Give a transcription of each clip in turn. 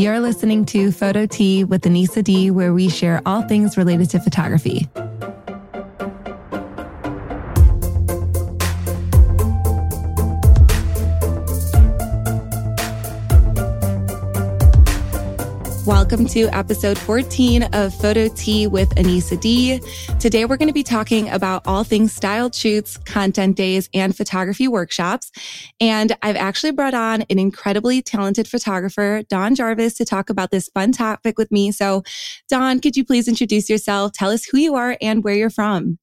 You're listening to Photo Tea with Anissa D, where we share all things related to photography. Welcome to episode 14 of Photo Tea with Anissa D. Today, we're going to be talking about all things styled shoots, content days, and photography workshops. And I've actually brought on an incredibly talented photographer, Dawn Jarvis, to talk about this fun topic with me. So, Dawn, could you please introduce yourself? Tell us who you are and where you're from.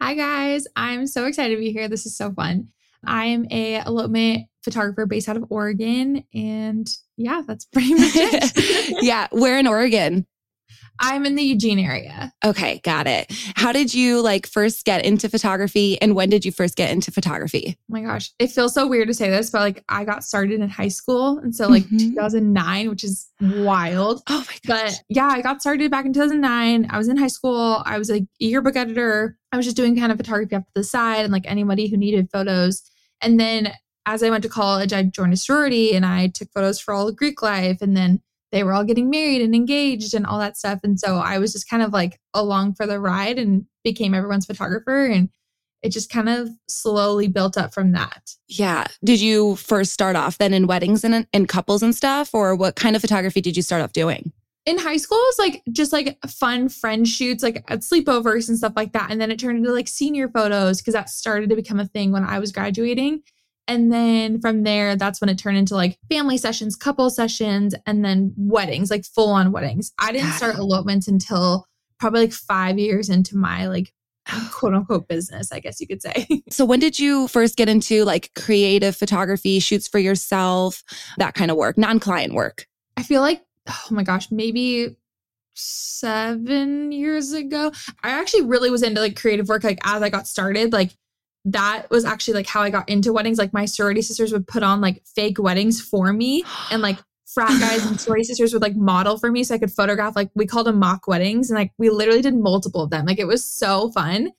Hi, guys. I'm so excited to be here. This is so fun. I'm a elopement photographer based out of Oregon. And yeah, that's pretty much it. yeah. Where in Oregon? I'm in the Eugene area. Okay, got it. How did you like first get into photography and when did you first get into photography? Oh my gosh, it feels so weird to say this, but like I got started in high school and so like mm-hmm. 2009, which is wild. Oh my gosh. But yeah, I got started back in 2009. I was in high school. I was a yearbook editor. I was just doing kind of photography off to the side and like anybody who needed photos. And then as I went to college, I joined a sorority and I took photos for all the Greek life. And then they were all getting married and engaged and all that stuff. And so I was just kind of like along for the ride and became everyone's photographer. And it just kind of slowly built up from that. Yeah. Did you first start off then in weddings and in couples and stuff? Or what kind of photography did you start off doing? in high school it was like just like fun friend shoots like at sleepovers and stuff like that and then it turned into like senior photos because that started to become a thing when i was graduating and then from there, that's when it turned into like family sessions, couple sessions, and then weddings, like full on weddings. I didn't start elopements until probably like five years into my like oh. quote unquote business, I guess you could say. so when did you first get into like creative photography, shoots for yourself, that kind of work, non-client work? I feel like, oh my gosh, maybe seven years ago. I actually really was into like creative work like as I got started. Like that was actually like how I got into weddings. Like my sorority sisters would put on like fake weddings for me and like frat guys and sorority sisters would like model for me so I could photograph like we called them mock weddings and like we literally did multiple of them. Like it was so fun.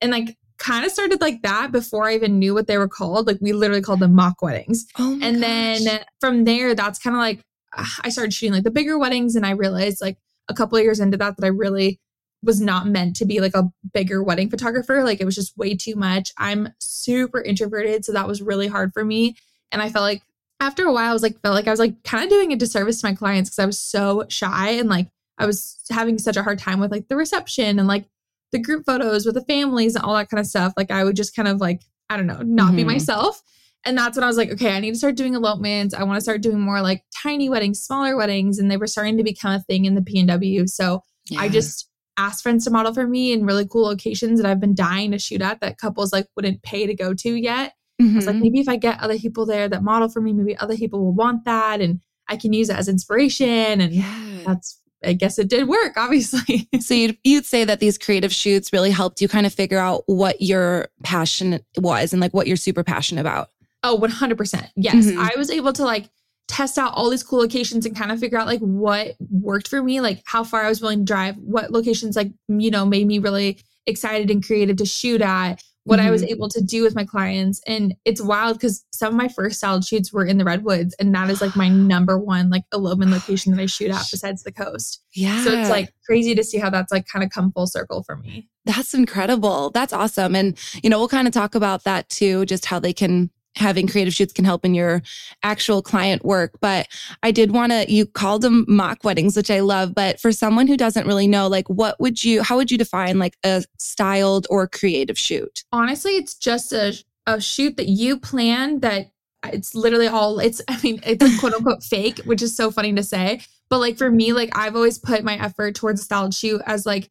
And like kind of started like that before I even knew what they were called. Like we literally called them mock weddings. Oh and gosh. then from there that's kind of like ah, I started shooting like the bigger weddings and I realized like a couple of years into that that I really was not meant to be like a bigger wedding photographer. Like it was just way too much. I'm super introverted, so that was really hard for me. And I felt like after a while, I was like, felt like I was like kind of doing a disservice to my clients because I was so shy and like I was having such a hard time with like the reception and like the group photos with the families and all that kind of stuff. Like I would just kind of like, I don't know, not mm-hmm. be myself. And that's when I was like, okay, I need to start doing elopements. I want to start doing more like tiny weddings, smaller weddings. And they were starting to become a thing in the PNW. So yeah. I just asked friends to model for me in really cool locations that I've been dying to shoot at that couples like wouldn't pay to go to yet. Mm-hmm. I was like, mm-hmm. maybe if I get other people there that model for me, maybe other people will want that and I can use it as inspiration. And yeah. that's I guess it did work, obviously. so you'd, you'd say that these creative shoots really helped you kind of figure out what your passion was and like what you're super passionate about. Oh, 100%. Yes. Mm-hmm. I was able to like test out all these cool locations and kind of figure out like what worked for me, like how far I was willing to drive, what locations like, you know, made me really excited and creative to shoot at, what mm-hmm. I was mm-hmm. able to do with my clients. And it's wild because some of my first styled shoots were in the redwoods. And that is like my number one like elopement location that I shoot at besides the coast. Yeah. So it's like crazy to see how that's like kind of come full circle for me. That's incredible. That's awesome. And, you know, we'll kind of talk about that too, just how they can having creative shoots can help in your actual client work. But I did want to, you called them mock weddings, which I love. But for someone who doesn't really know, like, what would you, how would you define like a styled or creative shoot? Honestly, it's just a, a shoot that you plan that uh, it's literally all, it's, I mean, it's quote unquote fake, which is so funny to say. But like for me, like I've always put my effort towards a styled shoot as like,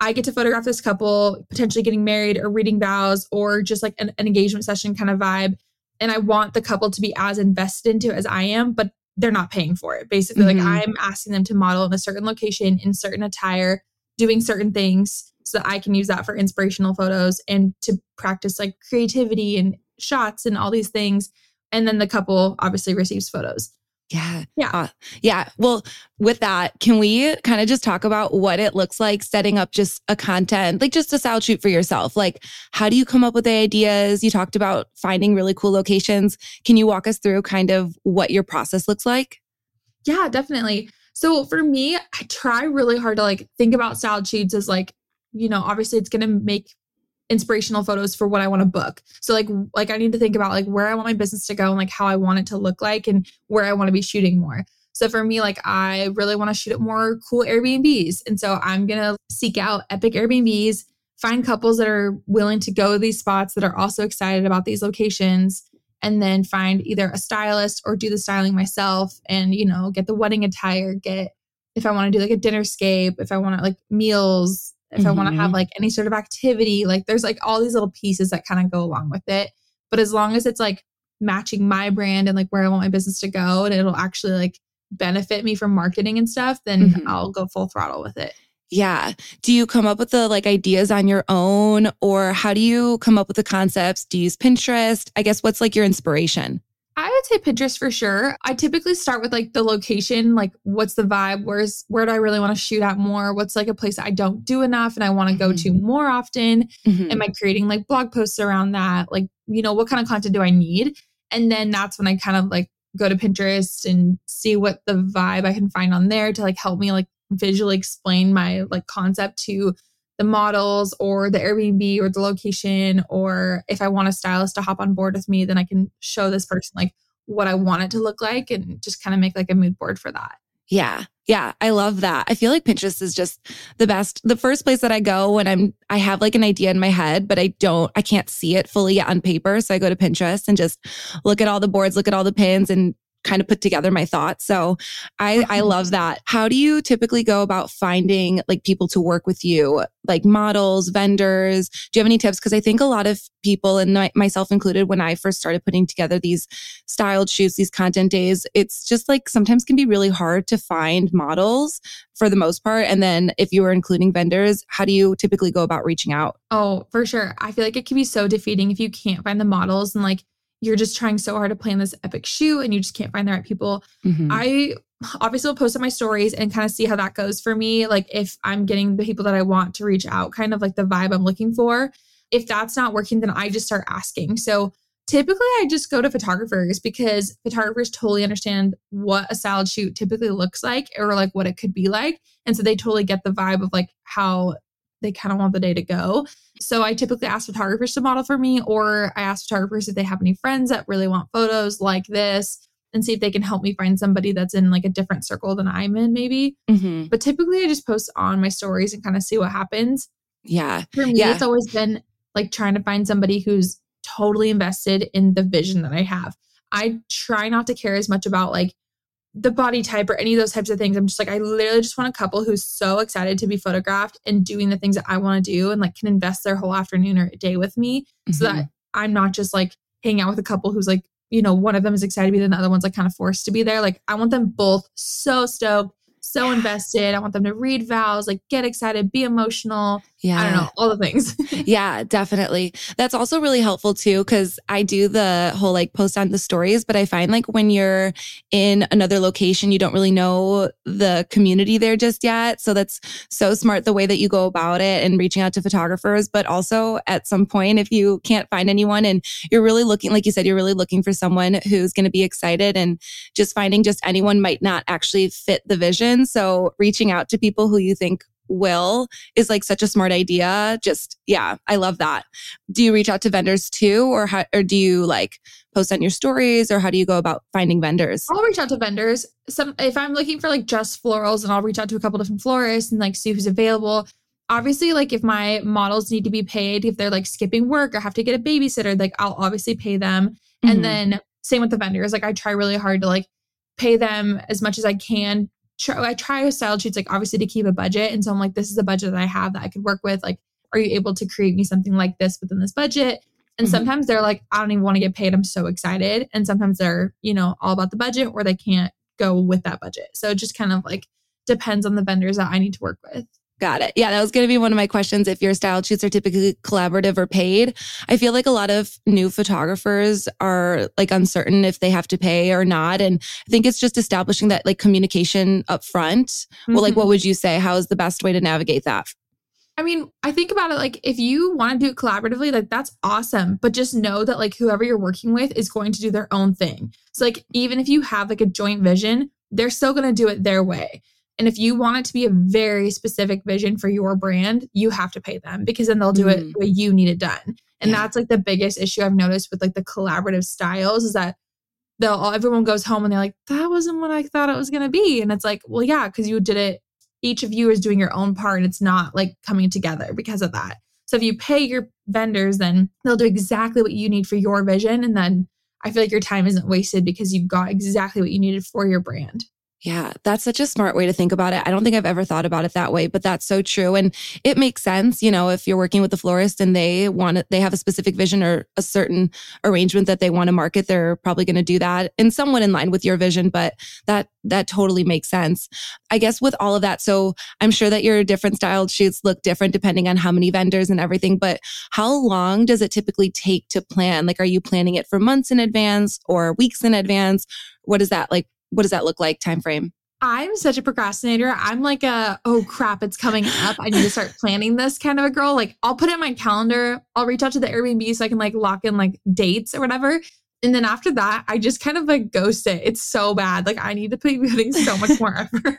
I get to photograph this couple potentially getting married or reading vows or just like an, an engagement session kind of vibe and I want the couple to be as invested into as I am, but they're not paying for it. Basically, mm-hmm. like I'm asking them to model in a certain location, in certain attire, doing certain things so that I can use that for inspirational photos and to practice like creativity and shots and all these things. And then the couple obviously receives photos. Yeah. Yeah. Uh, yeah. Well, with that, can we kind of just talk about what it looks like setting up just a content, like just a style shoot for yourself? Like, how do you come up with the ideas? You talked about finding really cool locations. Can you walk us through kind of what your process looks like? Yeah, definitely. So for me, I try really hard to like think about style shoots as like, you know, obviously it's going to make inspirational photos for what I want to book. So like like I need to think about like where I want my business to go and like how I want it to look like and where I want to be shooting more. So for me, like I really want to shoot at more cool Airbnbs. And so I'm gonna seek out epic Airbnbs, find couples that are willing to go to these spots that are also excited about these locations and then find either a stylist or do the styling myself and you know get the wedding attire get if i want to do like a dinner scape if i want to like meals if mm-hmm. i want to have like any sort of activity like there's like all these little pieces that kind of go along with it but as long as it's like matching my brand and like where i want my business to go and it'll actually like benefit me from marketing and stuff then mm-hmm. i'll go full throttle with it yeah. Do you come up with the like ideas on your own or how do you come up with the concepts? Do you use Pinterest? I guess what's like your inspiration? I would say Pinterest for sure. I typically start with like the location, like what's the vibe? Where's where do I really want to shoot at more? What's like a place I don't do enough and I want to go mm-hmm. to more often? Mm-hmm. Am I creating like blog posts around that? Like, you know, what kind of content do I need? And then that's when I kind of like go to Pinterest and see what the vibe I can find on there to like help me like visually explain my like concept to the models or the Airbnb or the location, or if I want a stylist to hop on board with me, then I can show this person like what I want it to look like and just kind of make like a mood board for that. Yeah. Yeah. I love that. I feel like Pinterest is just the best. The first place that I go when I'm, I have like an idea in my head, but I don't, I can't see it fully on paper. So I go to Pinterest and just look at all the boards, look at all the pins and kind of put together my thoughts. So I, I mm-hmm. love that. How do you typically go about finding like people to work with you, like models, vendors? Do you have any tips? Because I think a lot of people, and myself included, when I first started putting together these styled shoots, these content days, it's just like sometimes can be really hard to find models for the most part. And then if you are including vendors, how do you typically go about reaching out? Oh, for sure. I feel like it can be so defeating if you can't find the models and like you're just trying so hard to plan this epic shoot and you just can't find the right people. Mm-hmm. I obviously will post on my stories and kind of see how that goes for me. Like if I'm getting the people that I want to reach out, kind of like the vibe I'm looking for. If that's not working, then I just start asking. So typically I just go to photographers because photographers totally understand what a styled shoot typically looks like or like what it could be like. And so they totally get the vibe of like how they kind of want the day to go. So I typically ask photographers to model for me, or I ask photographers if they have any friends that really want photos like this and see if they can help me find somebody that's in like a different circle than I'm in, maybe. Mm-hmm. But typically I just post on my stories and kind of see what happens. Yeah. For me, yeah. it's always been like trying to find somebody who's totally invested in the vision that I have. I try not to care as much about like the body type or any of those types of things. I'm just like, I literally just want a couple who's so excited to be photographed and doing the things that I want to do and like can invest their whole afternoon or a day with me mm-hmm. so that mm-hmm. I'm not just like hanging out with a couple who's like, you know, one of them is excited to be there and the other one's like kind of forced to be there. Like I want them both so stoked so invested. I want them to read vows, like get excited, be emotional. Yeah. I don't know, all the things. yeah, definitely. That's also really helpful too, because I do the whole like post on the stories, but I find like when you're in another location, you don't really know the community there just yet. So that's so smart the way that you go about it and reaching out to photographers. But also at some point, if you can't find anyone and you're really looking, like you said, you're really looking for someone who's going to be excited and just finding just anyone might not actually fit the vision so reaching out to people who you think will is like such a smart idea. Just yeah, I love that. Do you reach out to vendors too, or how, or do you like post on your stories, or how do you go about finding vendors? I'll reach out to vendors. Some if I'm looking for like just florals, and I'll reach out to a couple different florists and like see who's available. Obviously, like if my models need to be paid, if they're like skipping work or have to get a babysitter, like I'll obviously pay them. Mm-hmm. And then same with the vendors. Like I try really hard to like pay them as much as I can try, I try style shoots like obviously to keep a budget. And so I'm like, this is a budget that I have that I could work with. Like, are you able to create me something like this within this budget? And mm-hmm. sometimes they're like, I don't even want to get paid. I'm so excited. And sometimes they're, you know, all about the budget or they can't go with that budget. So it just kind of like depends on the vendors that I need to work with. Got it. Yeah, that was going to be one of my questions. If your style shoots are typically collaborative or paid, I feel like a lot of new photographers are like uncertain if they have to pay or not. And I think it's just establishing that like communication up front. Mm-hmm. Well, like, what mm-hmm. would you say? How is the best way to navigate that? I mean, I think about it like if you want to do it collaboratively, like that's awesome. But just know that like whoever you're working with is going to do their own thing. So like even if you have like a joint vision, they're still going to do it their way. And if you want it to be a very specific vision for your brand, you have to pay them because then they'll do mm. it the way you need it done. And yeah. that's like the biggest issue I've noticed with like the collaborative styles is that they'll all everyone goes home and they're like, that wasn't what I thought it was gonna be. And it's like, well, yeah, because you did it, each of you is doing your own part and it's not like coming together because of that. So if you pay your vendors, then they'll do exactly what you need for your vision. And then I feel like your time isn't wasted because you got exactly what you needed for your brand. Yeah, that's such a smart way to think about it. I don't think I've ever thought about it that way, but that's so true. And it makes sense, you know, if you're working with the florist and they want to, they have a specific vision or a certain arrangement that they want to market, they're probably going to do that and somewhat in line with your vision, but that that totally makes sense. I guess with all of that, so I'm sure that your different styled shoots look different depending on how many vendors and everything, but how long does it typically take to plan? Like are you planning it for months in advance or weeks in advance? What is that like what does that look like time frame? I'm such a procrastinator. I'm like a, oh crap, it's coming up. I need to start planning this kind of a girl. Like I'll put it in my calendar. I'll reach out to the Airbnb so I can like lock in like dates or whatever. And then after that, I just kind of like ghost it. It's so bad. Like I need to be putting so much more effort.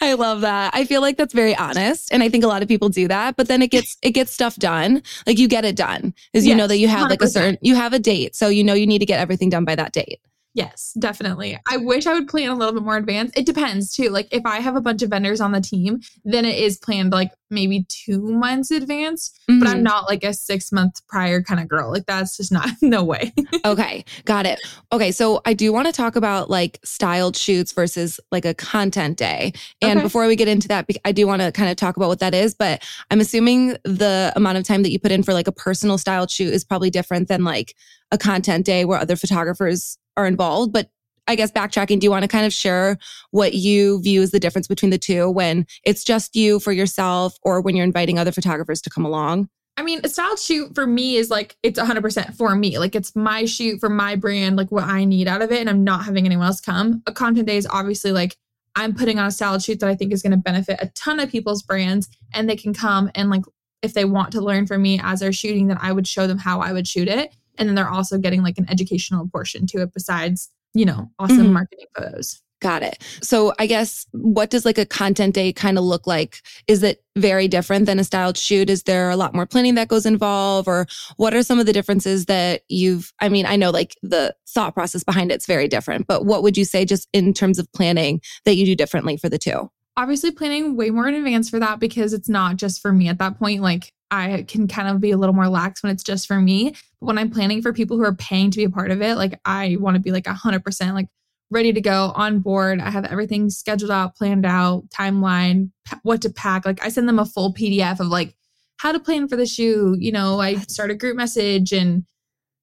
I love that. I feel like that's very honest. And I think a lot of people do that, but then it gets it gets stuff done. Like you get it done. Because you yes, know that you have 100%. like a certain you have a date. So you know you need to get everything done by that date. Yes, definitely. I wish I would plan a little bit more advanced. It depends too. Like if I have a bunch of vendors on the team, then it is planned like maybe two months advance. Mm-hmm. But I'm mm-hmm. not like a six month prior kind of girl. Like that's just not no way. okay, got it. Okay, so I do want to talk about like styled shoots versus like a content day. And okay. before we get into that, I do want to kind of talk about what that is. But I'm assuming the amount of time that you put in for like a personal styled shoot is probably different than like a content day where other photographers are involved. But I guess backtracking, do you want to kind of share what you view as the difference between the two when it's just you for yourself or when you're inviting other photographers to come along? I mean, a style shoot for me is like it's 100% for me. Like it's my shoot for my brand, like what I need out of it, and I'm not having anyone else come. A content day is obviously like I'm putting on a style shoot that I think is going to benefit a ton of people's brands, and they can come and like if they want to learn from me as they're shooting, then I would show them how I would shoot it. And then they're also getting like an educational portion to it besides, you know, awesome mm-hmm. marketing photos. Got it. So I guess what does like a content day kind of look like? Is it very different than a styled shoot? Is there a lot more planning that goes involved or what are some of the differences that you've I mean, I know like the thought process behind it's very different, but what would you say just in terms of planning that you do differently for the two? Obviously planning way more in advance for that because it's not just for me at that point like I can kind of be a little more lax when it's just for me. But when I'm planning for people who are paying to be a part of it, like I want to be like 100% like ready to go on board. I have everything scheduled out, planned out, timeline, what to pack. Like I send them a full PDF of like how to plan for the shoe. You know, I start a group message and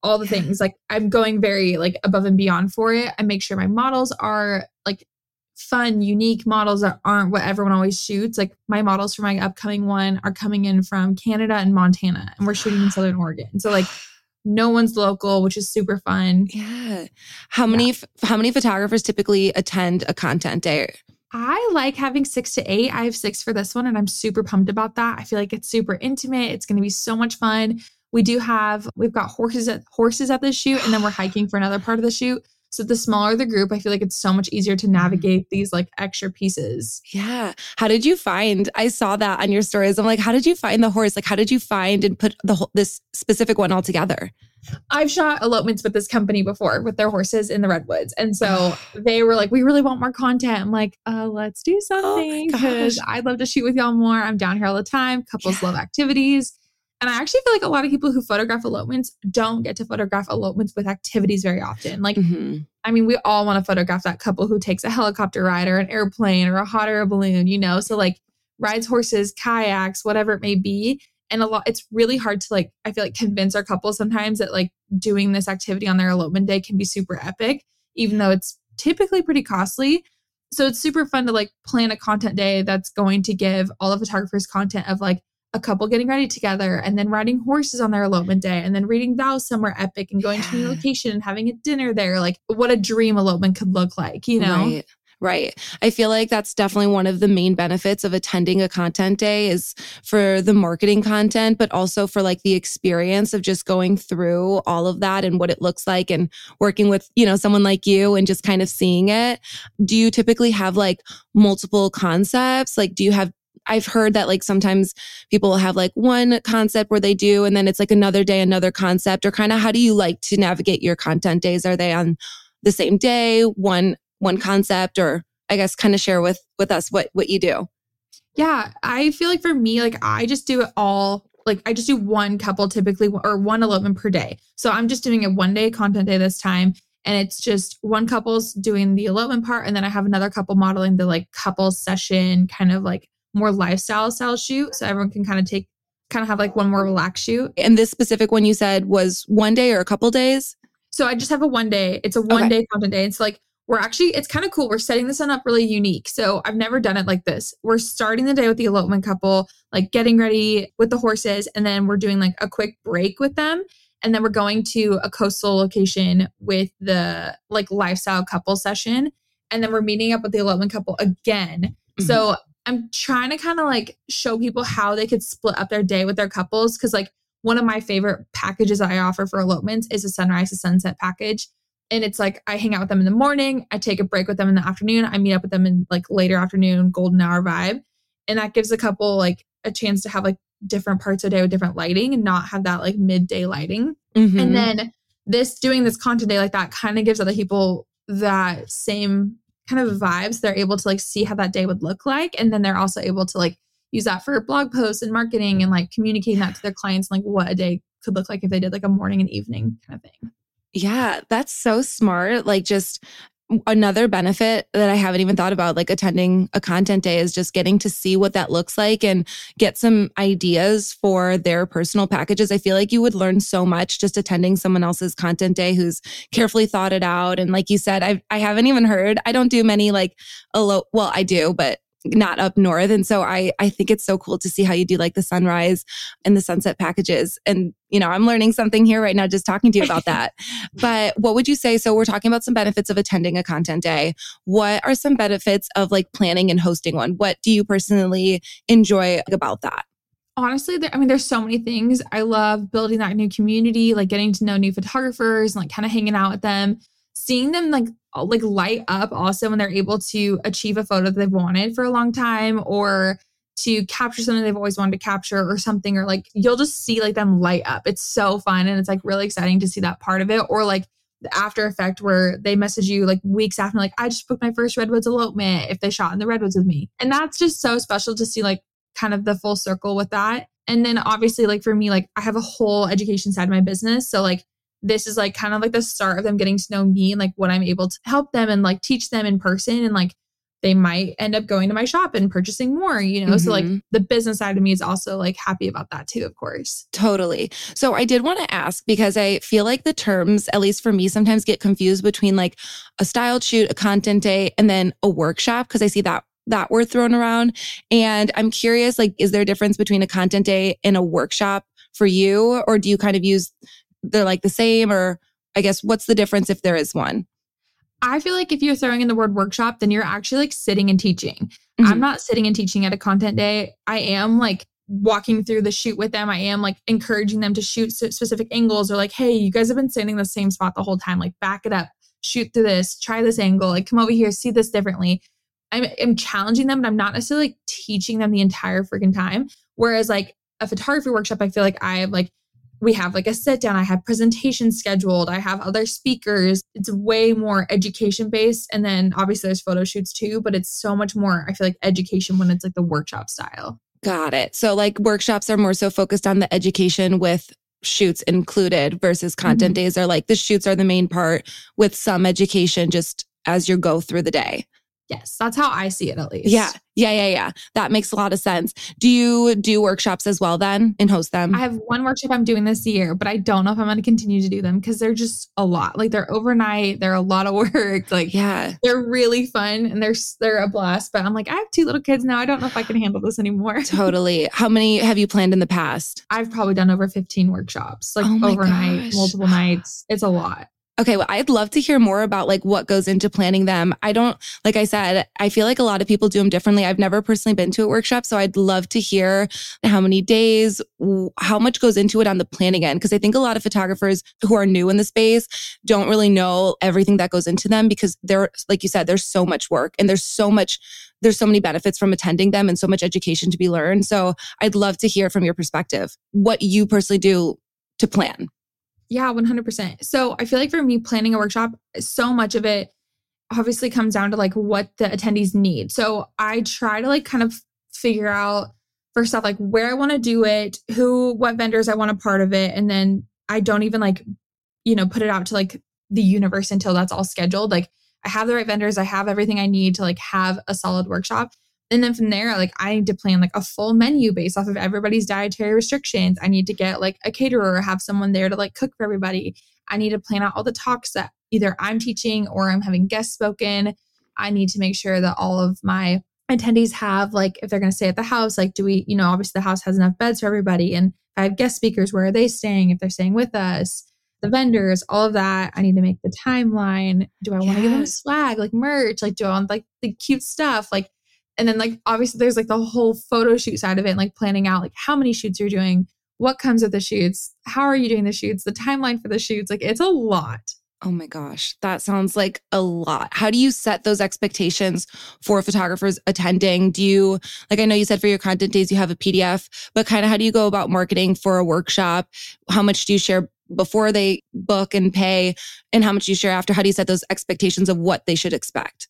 all the things. Like I'm going very like above and beyond for it. I make sure my models are like fun, unique models that aren't what everyone always shoots. Like my models for my upcoming one are coming in from Canada and Montana, and we're shooting in Southern Oregon. So like no one's local, which is super fun. Yeah. How many yeah. how many photographers typically attend a content day? I like having six to eight. I have six for this one, and I'm super pumped about that. I feel like it's super intimate. It's going to be so much fun. We do have we've got horses at horses at the shoot, and then we're hiking for another part of the shoot. So the smaller the group, I feel like it's so much easier to mm-hmm. navigate these like extra pieces. Yeah. How did you find? I saw that on your stories. I'm like, how did you find the horse? Like, how did you find and put the whole this specific one all together? I've shot elopements with this company before with their horses in the redwoods. And so they were like, we really want more content. I'm like, uh, let's do oh something because oh I'd love to shoot with y'all more. I'm down here all the time. Couples yeah. love activities. And I actually feel like a lot of people who photograph elopements don't get to photograph elopements with activities very often. Like, mm-hmm. I mean, we all want to photograph that couple who takes a helicopter ride or an airplane or a hot air balloon, you know? So, like, rides horses, kayaks, whatever it may be. And a lot, it's really hard to like, I feel like convince our couples sometimes that like doing this activity on their elopement day can be super epic, even though it's typically pretty costly. So it's super fun to like plan a content day that's going to give all the photographers content of like, a couple getting ready together and then riding horses on their elopement day and then reading vows somewhere epic and going yeah. to a new location and having a dinner there. Like what a dream elopement could look like, you know? Right. Right. I feel like that's definitely one of the main benefits of attending a content day is for the marketing content, but also for like the experience of just going through all of that and what it looks like and working with, you know, someone like you and just kind of seeing it. Do you typically have like multiple concepts? Like, do you have I've heard that like sometimes people have like one concept where they do and then it's like another day, another concept, or kind of how do you like to navigate your content days? Are they on the same day, one one concept or I guess kind of share with with us what what you do. Yeah, I feel like for me like I just do it all like I just do one couple typically or one elopement per day. So I'm just doing a one day content day this time and it's just one couple's doing the elopement part and then I have another couple modeling the like couple session kind of like more lifestyle style shoot so everyone can kind of take kind of have like one more relaxed shoot. And this specific one you said was one day or a couple days? So I just have a one day. It's a one okay. day content day. It's like we're actually it's kind of cool we're setting this one up really unique so i've never done it like this we're starting the day with the elopement couple like getting ready with the horses and then we're doing like a quick break with them and then we're going to a coastal location with the like lifestyle couple session and then we're meeting up with the elopement couple again mm-hmm. so i'm trying to kind of like show people how they could split up their day with their couples because like one of my favorite packages i offer for elopements is a sunrise to sunset package and it's like I hang out with them in the morning, I take a break with them in the afternoon, I meet up with them in like later afternoon, golden hour vibe. And that gives a couple like a chance to have like different parts of the day with different lighting and not have that like midday lighting. Mm-hmm. And then this doing this content day like that kind of gives other people that same kind of vibes. They're able to like see how that day would look like. And then they're also able to like use that for blog posts and marketing and like communicating that to their clients, like what a day could look like if they did like a morning and evening kind of thing. Yeah, that's so smart. Like, just another benefit that I haven't even thought about, like attending a content day, is just getting to see what that looks like and get some ideas for their personal packages. I feel like you would learn so much just attending someone else's content day who's carefully thought it out. And like you said, I I haven't even heard. I don't do many like elo. Well, I do, but not up north. And so I, I think it's so cool to see how you do like the sunrise and the sunset packages. And, you know, I'm learning something here right now just talking to you about that. but what would you say? So we're talking about some benefits of attending a content day. What are some benefits of like planning and hosting one? What do you personally enjoy about that? honestly there, i mean there's so many things i love building that new community like getting to know new photographers and like kind of hanging out with them seeing them like uh, like light up also when they're able to achieve a photo that they've wanted for a long time or to capture something they've always wanted to capture or something or like you'll just see like them light up. It's so fun and it's like really exciting to see that part of it or like the after effect where they message you like weeks after like i just booked my first redwoods elopement if they shot in the redwoods with me. And that's just so special to see like kind of the full circle with that. And then obviously like for me like i have a whole education side of my business. So like this is like kind of like the start of them getting to know me and like what I'm able to help them and like teach them in person and like they might end up going to my shop and purchasing more, you know? Mm-hmm. So like mm-hmm. the business side of me is also like happy about that too, of course. Totally. So I did want to ask because I feel like the terms, at least for me, sometimes get confused between like a styled shoot, a content day, and then a workshop because I see that that word thrown around. And I'm curious, like, is there a difference between a content day and a workshop for you? Or do you kind of use they're like the same or I guess what's the difference if there is one? I feel like if you're throwing in the word workshop, then you're actually like sitting and teaching. Mm-hmm. I'm not sitting and teaching at a content day. I am like walking through the shoot with them. I am like encouraging them to shoot specific angles or like, hey, you guys have been standing the same spot the whole time. Like, back it up, shoot through this, try this angle, like, come over here, see this differently. I'm, I'm challenging them, but I'm not necessarily like, teaching them the entire freaking time. Whereas, like, a photography workshop, I feel like I have like we have like a sit down, I have presentations scheduled, I have other speakers. It's way more education based. And then obviously there's photo shoots too, but it's so much more, I feel like education when it's like the workshop style. Got it. So like workshops are more so focused on the education with shoots included versus content mm-hmm. days are like the shoots are the main part with some education just as you go through the day. Yes, that's how I see it at least. Yeah. Yeah, yeah, yeah. That makes a lot of sense. Do you do workshops as well then and host them? I have one workshop I'm doing this year, but I don't know if I'm going to continue to do them because they're just a lot. Like they're overnight, they're a lot of work. Like yeah, they're really fun and they're they're a blast. But I'm like, I have two little kids now. I don't know if I can handle this anymore. totally. How many have you planned in the past? I've probably done over 15 workshops, like oh overnight, gosh. multiple nights. It's a lot. Okay, well, I'd love to hear more about like what goes into planning them. I don't, like I said, I feel like a lot of people do them differently. I've never personally been to a workshop, so I'd love to hear how many days, how much goes into it on the planning end. Cause I think a lot of photographers who are new in the space don't really know everything that goes into them because they're, like you said, there's so much work and there's so much there's so many benefits from attending them and so much education to be learned. So I'd love to hear from your perspective what you personally do to plan. Yeah, 100%. So I feel like for me, planning a workshop, so much of it obviously comes down to like what the attendees need. So I try to like kind of figure out first off, like where I want to do it, who, what vendors I want a part of it. And then I don't even like, you know, put it out to like the universe until that's all scheduled. Like I have the right vendors, I have everything I need to like have a solid workshop. And then from there, like I need to plan like a full menu based off of everybody's dietary restrictions. I need to get like a caterer, have someone there to like cook for everybody. I need to plan out all the talks that either I'm teaching or I'm having guests spoken. I need to make sure that all of my attendees have like if they're going to stay at the house, like do we, you know, obviously the house has enough beds for everybody. And if I have guest speakers, where are they staying? If they're staying with us, the vendors, all of that. I need to make the timeline. Do I want to give them swag, like merch? Like, do I want like the cute stuff? Like, and then like obviously there's like the whole photo shoot side of it, like planning out like how many shoots you're doing, what comes with the shoots, how are you doing the shoots, the timeline for the shoots. Like it's a lot. Oh my gosh, that sounds like a lot. How do you set those expectations for photographers attending? Do you, like, I know you said for your content days, you have a PDF, but kind of how do you go about marketing for a workshop? How much do you share before they book and pay? And how much you share after? How do you set those expectations of what they should expect?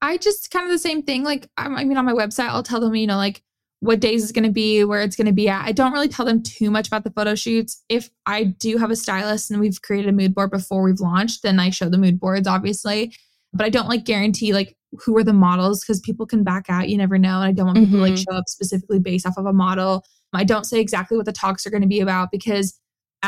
I just kind of the same thing. Like, I mean, on my website, I'll tell them, you know, like what days it's going to be, where it's going to be at. I don't really tell them too much about the photo shoots. If I do have a stylist and we've created a mood board before we've launched, then I show the mood boards, obviously. But I don't like guarantee like who are the models because people can back out. You never know. And I don't want people mm-hmm. to like show up specifically based off of a model. I don't say exactly what the talks are going to be about because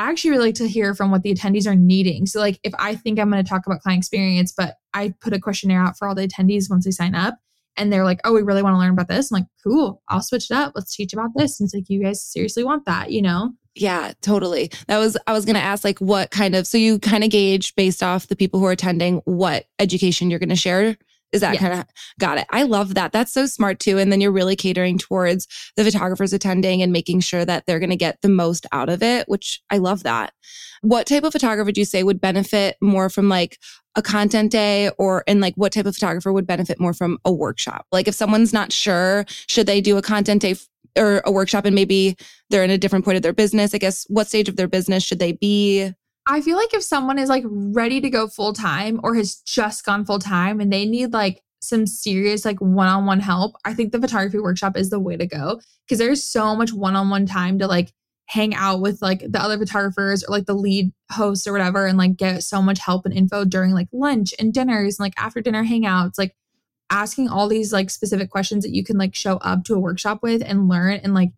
I actually really like to hear from what the attendees are needing. So, like, if I think I'm going to talk about client experience, but I put a questionnaire out for all the attendees once they sign up, and they're like, "Oh, we really want to learn about this," I'm like, "Cool, I'll switch it up. Let's teach about this." And it's like, you guys seriously want that, you know? Yeah, totally. That was I was going to ask like what kind of so you kind of gauge based off the people who are attending what education you're going to share is that yes. kind of got it? I love that. That's so smart too. And then you're really catering towards the photographers attending and making sure that they're going to get the most out of it, which I love that. What type of photographer would you say would benefit more from like a content day or and like what type of photographer would benefit more from a workshop? Like if someone's not sure, should they do a content day or a workshop and maybe they're in a different point of their business? I guess what stage of their business should they be? I feel like if someone is like ready to go full time or has just gone full time and they need like some serious like one-on-one help, I think the photography workshop is the way to go because there's so much one-on-one time to like hang out with like the other photographers or like the lead host or whatever and like get so much help and info during like lunch and dinners and like after dinner hangouts like asking all these like specific questions that you can like show up to a workshop with and learn and like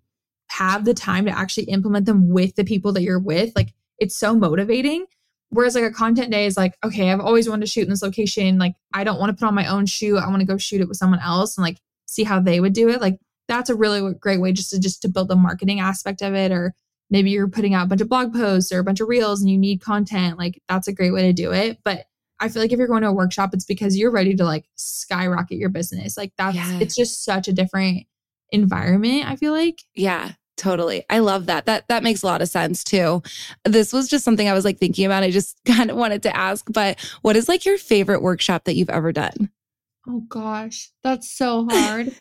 have the time to actually implement them with the people that you're with like it's so motivating. Whereas like a content day is like, okay, I've always wanted to shoot in this location. Like, I don't want to put on my own shoot. I want to go shoot it with someone else and like see how they would do it. Like, that's a really great way just to just to build the marketing aspect of it. Or maybe you're putting out a bunch of blog posts or a bunch of reels and you need content. Like, that's a great way to do it. But I feel like if you're going to a workshop, it's because you're ready to like skyrocket your business. Like that's yeah. it's just such a different environment, I feel like. Yeah. Totally. I love that. That that makes a lot of sense too. This was just something I was like thinking about. I just kind of wanted to ask, but what is like your favorite workshop that you've ever done? Oh gosh, that's so hard.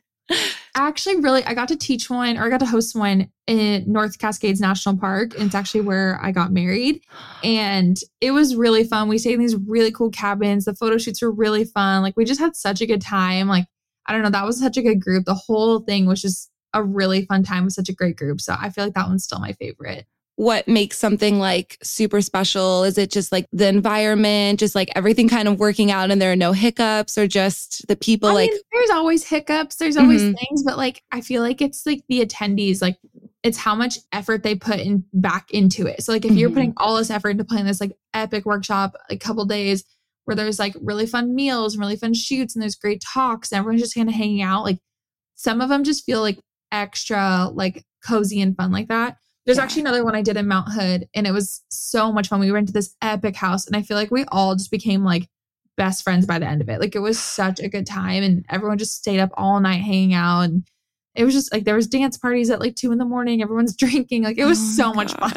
actually really I got to teach one or I got to host one in North Cascades National Park. And it's actually where I got married. And it was really fun. We stayed in these really cool cabins. The photo shoots were really fun. Like we just had such a good time. Like, I don't know, that was such a good group. The whole thing was just a really fun time with such a great group. So I feel like that one's still my favorite. What makes something like super special? Is it just like the environment, just like everything kind of working out and there are no hiccups or just the people I like mean, there's always hiccups, there's always mm-hmm. things, but like I feel like it's like the attendees, like it's how much effort they put in back into it. So like if mm-hmm. you're putting all this effort into playing this like epic workshop, a couple days where there's like really fun meals and really fun shoots and there's great talks and everyone's just kind of hanging out, like some of them just feel like extra like cozy and fun like that. There's Yeah. actually another one I did in Mount Hood and it was so much fun. We rented this epic house and I feel like we all just became like best friends by the end of it. Like it was such a good time and everyone just stayed up all night hanging out and it was just like there was dance parties at like two in the morning. Everyone's drinking. Like it was Oh so much fun.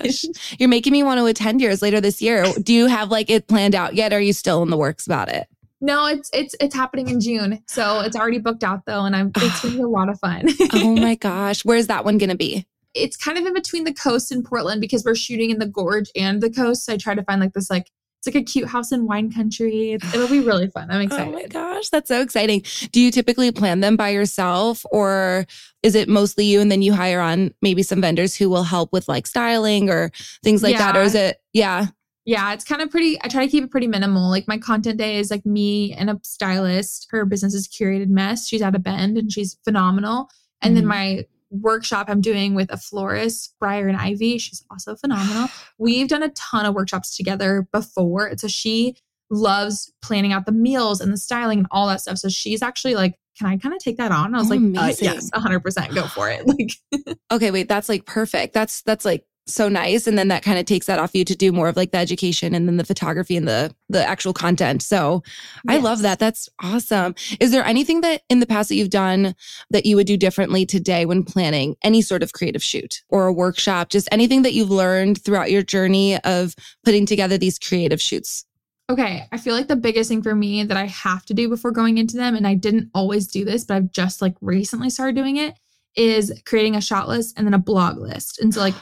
You're making me want to attend yours later this year. Do you have like it planned out yet? Or are you still in the works about it? No, it's it's it's happening in June. So it's already booked out though, and I'm it's gonna be a lot of fun. oh my gosh. Where's that one going to be? it's kind of in between the coast and Portland because we're shooting in the gorge and the coast. So I try to find like this like it's like a cute house in wine country. It's, it'll be really fun. I'm excited. Oh my gosh, that's so exciting. Do you typically plan them by yourself or is it mostly you and then you hire on maybe some vendors who will help with like styling or things like that? Or is it, yeah. Yeah, it's kind of pretty. I try to keep it pretty minimal. Like my content day is like me and a stylist. Her business is curated mess. She's out of Bend and she's phenomenal. And Mhm. then my workshop I'm doing with a florist, Briar and Ivy. She's also phenomenal. We've done a ton of workshops together before. So she loves planning out the meals and the styling and all that stuff. So she's actually like, can I kind of take that on? I was Oh, like, uh, yes, 100% go for it. Like, Okay, wait, that's like perfect. That's that's like so nice. And then that kind of takes that off you to do more of like the education and then the photography and the the actual content. So I love that. That's awesome. Is there anything that in the past that you've done that you would do differently today when planning any sort of creative shoot or a workshop? Just anything that you've learned throughout your journey of putting together these creative shoots? Okay, I feel like the biggest thing for me that I have to do before going into them, and I didn't always do this, but I've just like recently started doing it, is creating a shot list and then a blog list. And so like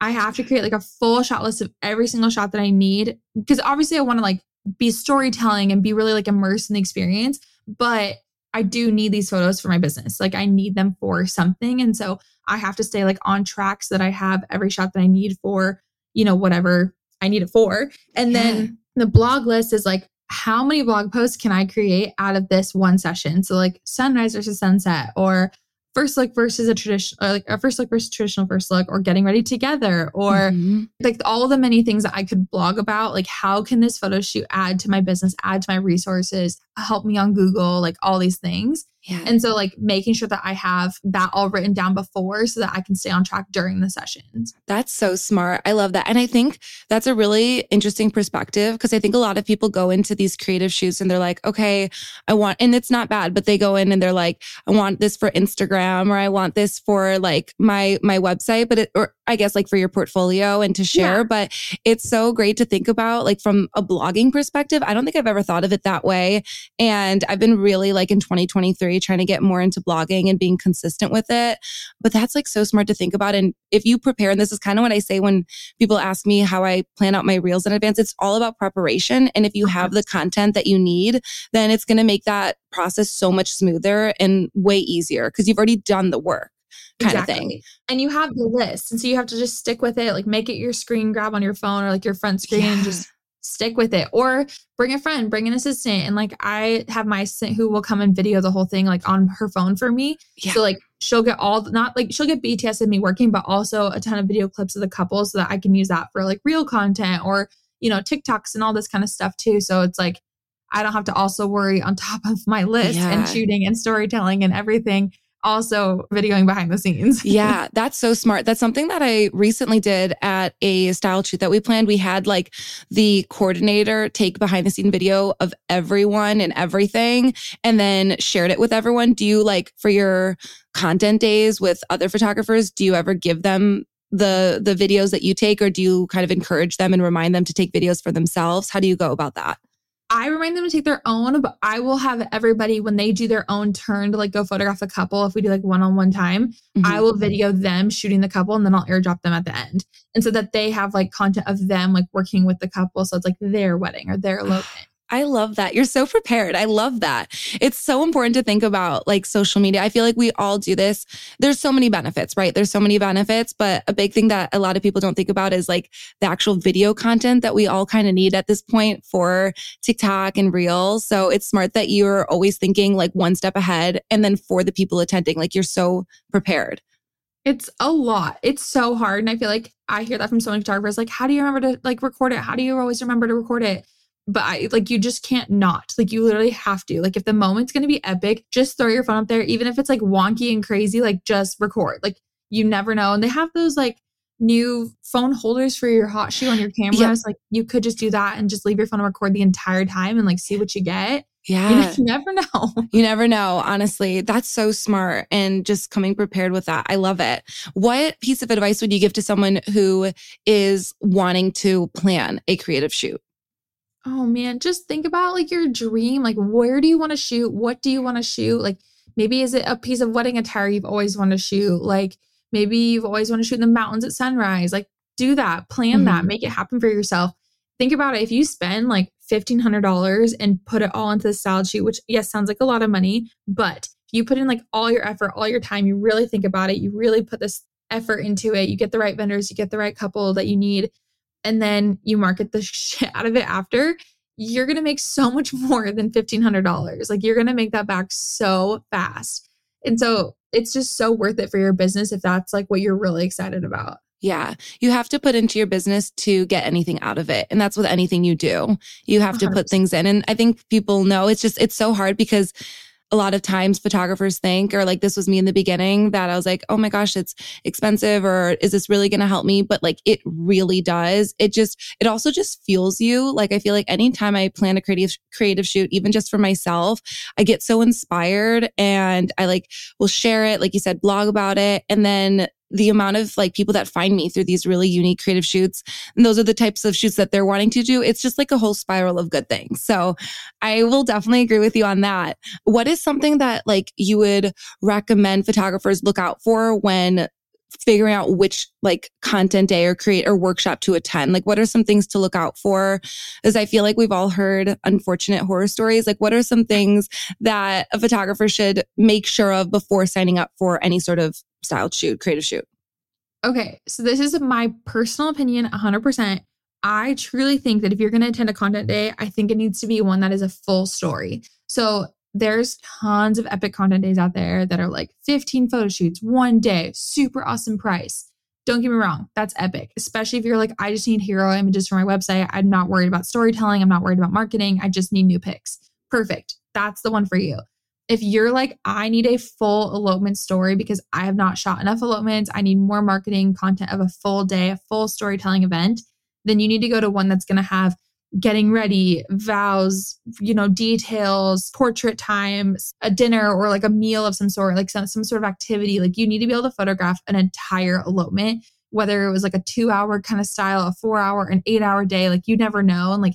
I have to create like a full shot list of every single shot that I need because obviously I want to like be storytelling and be really like immersed in the experience, but I do need these photos for my business. Like I need them for something. And so I have to stay like on track so that I have every shot that I need for, you know, whatever I need it for. And Yeah. then the blog list is like, how many blog posts can I create out of this one session? So like sunrise versus sunset or first look versus a traditional like a first look versus traditional first look or getting ready together or Mhm. like all the many things that I could blog about. Like how can this photo shoot add to my business, add to my resources, help me on Google, like all these things. Yeah. And so like making sure that I have that all written down before so that I can stay on track during the sessions. That's so smart. I love that. And I think that's a really interesting perspective because I think a lot of people go into these creative shoots and they're like, okay, I want, and it's not bad, but they go in and they're like, I want this for Instagram or I want this for like my, my website, but it, or I guess like for your portfolio and to share. Yeah. But it's so great to think about like from a blogging perspective. I don't think I've ever thought of it that way. And I've been really like in 2023 trying to get more into blogging and being consistent with it. But that's like so smart to think about. And if you prepare, and this is kind of what I say when people ask me how I plan out my reels in advance, it's all about preparation. And if you uh-huh. have the content that you need, then it's going to make that process so much smoother and way easier because you've already done the work kind of thing. And you have the list. And so you have to just stick with it, like make it your screen grab on your phone or like your front screen and just stick with it. Or bring a friend, bring an assistant. And like I have my assistant who will come and video the whole thing like on her phone for me. Yeah. So like she'll get all not like she'll get BTS of me working, but also a ton of video clips of the couple so that I can use that for like real content or, you know, TikToks and all this kind of stuff too. So it's like I don't have to also worry on top of my list Yeah. and shooting and storytelling and everything, also videoing behind the scenes. yeah, that's so smart. That's something that I recently did at a style shoot that we planned. We had like the coordinator take behind the scene video of everyone and everything and then shared it with everyone. Do you like for your content days with other photographers, do you ever give them the the videos that you take or do you kind of encourage them and remind them to take videos for themselves? How do you go about that? I remind them to take their own, but I will have everybody when they do their own turn to like go photograph a couple. If we do like one on one time, I Mhm. will video them shooting the couple and then I'll airdrop them at the end. And so that they have like content of them like working with the couple. So it's like their wedding or their elopement. I love that. You're so prepared. I love that. It's so important to think about like social media. I feel like we all do this. There's so many benefits, right? There's so many benefits, but a big thing that a lot of people don't think about is like the actual video content that we all kind of need at this point for TikTok and Reels. So it's smart that you're always thinking like one step ahead and then for the people attending, like you're so prepared. It's a lot. It's so hard. And I feel like I hear that from so many photographers. Like, how do you remember to like record it? How do you always remember to record it? But I like you just can't not. Like you literally have to. Like if the moment's gonna be epic, just throw your phone up there. Even if it's like wonky and crazy, like just record. Like you never know. And they have those like new phone holders for your hot shoe on your cameras. Like you could just do that and just leave your phone and record the entire time and like see what you get. Yeah. You, never know. You never know. Honestly, that's so smart. And just coming prepared with that. I love it. What piece of advice would you give to someone who is wanting to plan a creative shoot? Oh man, just think about like your dream. Like, where do you want to shoot? What do you want to shoot? Like, maybe is it a piece of wedding attire you've always wanted to shoot? Like, Maybe you've always wanted to shoot in the mountains at sunrise. Like do that, plan mm-hmm. that, make it happen for yourself. Think about it. If you spend like $1,500 and put it all into the style shoot, which yes, sounds like a lot of money, but you put in like all your effort, all your time, you really think about it, you really put this effort into it, you get the right vendors, you get the right couple that you need, and then you market the shit out of it after, you're going to make so much more than $1,500. Like you're going to make that back so fast. And so it's just so worth it for your business if that's like what you're really excited about. Yeah. You have to put into your business to get anything out of it. And that's with anything you do. You have 100%. to put things in. And I think people know it's just, it's so hard because a lot of times photographers think, or like this was me in the beginning, that I was like, oh my gosh, it's expensive, or is this really going to help me? But like it really does. It just, it also just fuels you. Like I feel like anytime I plan a creative, creative shoot, even just for myself, I get so inspired and I like will share it, like you said, blog about it. And then the amount of like people that find me through these really unique creative shoots and those are the types of shoots that they're wanting to do it's just like a whole spiral of good things. So i will definitely agree with you on that. What is something that like you would recommend photographers look out for when figuring out which like content day or create or workshop to attend like what are some things to look out for as i feel like we've all heard unfortunate horror stories like what are some things that a photographer should make sure of before signing up for any sort of styled shoot, creative shoot? Okay, so this is my personal opinion 100%. I truly think that if you're going to attend a content day, I think it needs to be one that is a full story. So there's tons of epic content days out there that are like 15 photo shoots, one day, super awesome price. Don't get me wrong, that's epic, especially if you're like, I just need hero images for my website. I'm not worried about storytelling. I'm not worried about marketing. I just need new pics. Perfect. That's the one for you if you're like, I need a full elopement story because I have not shot enough elopements, I need more marketing content of a full day, a full storytelling event, then you need to go to one that's going to have getting ready, vows, you know, details, portrait times, a dinner or like a meal of some sort, like some, some sort of activity. Like you need to be able to photograph an entire elopement, whether it was like a two hour kind of style, a four hour, an eight hour day, like you never know. And like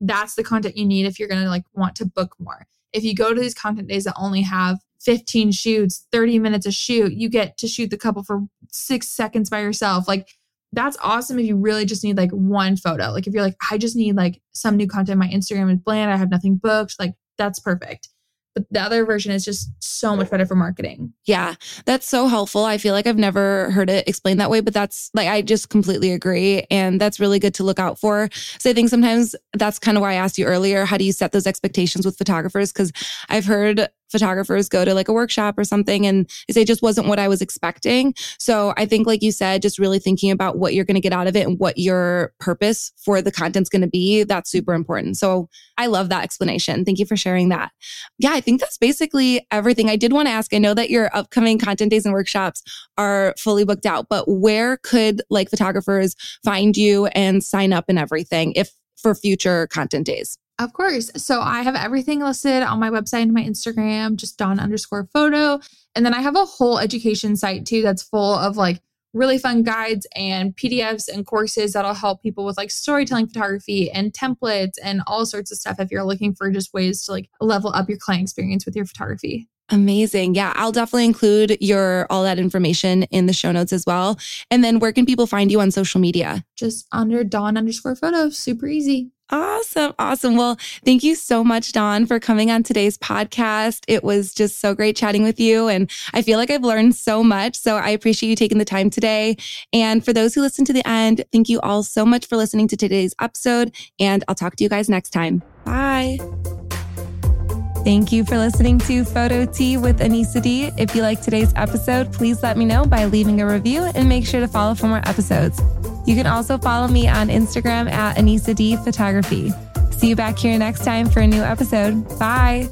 that's the content you need if you're going to like want to book more if you go to these content days that only have 15 shoots, 30 minutes a shoot, you get to shoot the couple for six seconds by yourself. Like that's awesome if you really just need like one photo. Like if you're like, I just need like some new content, my Instagram is bland, I have nothing booked, like that's perfect. But the other version is just so much better for marketing. Yeah, that's so helpful. I feel like I've never heard it explained that way, but that's like, I just completely agree. And that's really good to look out for. So I think sometimes that's kind of why I asked you earlier how do you set those expectations with photographers? Because I've heard photographers go to like a workshop or something and they say just wasn't what I was expecting. So I think, like you said, just really thinking about what you're going to get out of it and what your purpose for the content's going to be, that's super important. So I love that explanation. Thank you for sharing that. Yeah, I think that's basically everything. I did want to ask I know that your upcoming content days and workshops are fully booked out, but where could like photographers find you and sign up and everything if for future content days? Of course. So I have everything listed on my website and my Instagram, just Dawn underscore photo. And then I have a whole education site too that's full of like really fun guides and PDFs and courses that'll help people with like storytelling photography and templates and all sorts of stuff if you're looking for just ways to like level up your client experience with your photography. Amazing. Yeah, I'll definitely include your all that information in the show notes as well. And then where can people find you on social media? Just under Dawn underscore photo. Super easy. Awesome. Awesome. Well, thank you so much, Dawn, for coming on today's podcast. It was just so great chatting with you. And I feel like I've learned so much. So I appreciate you taking the time today. And for those who listen to the end, thank you all so much for listening to today's episode. And I'll talk to you guys next time. Bye. Thank you for listening to Photo Tea with Anissa D. If you like today's episode, please let me know by leaving a review and make sure to follow for more episodes. You can also follow me on Instagram at Anissa D Photography. See you back here next time for a new episode. Bye.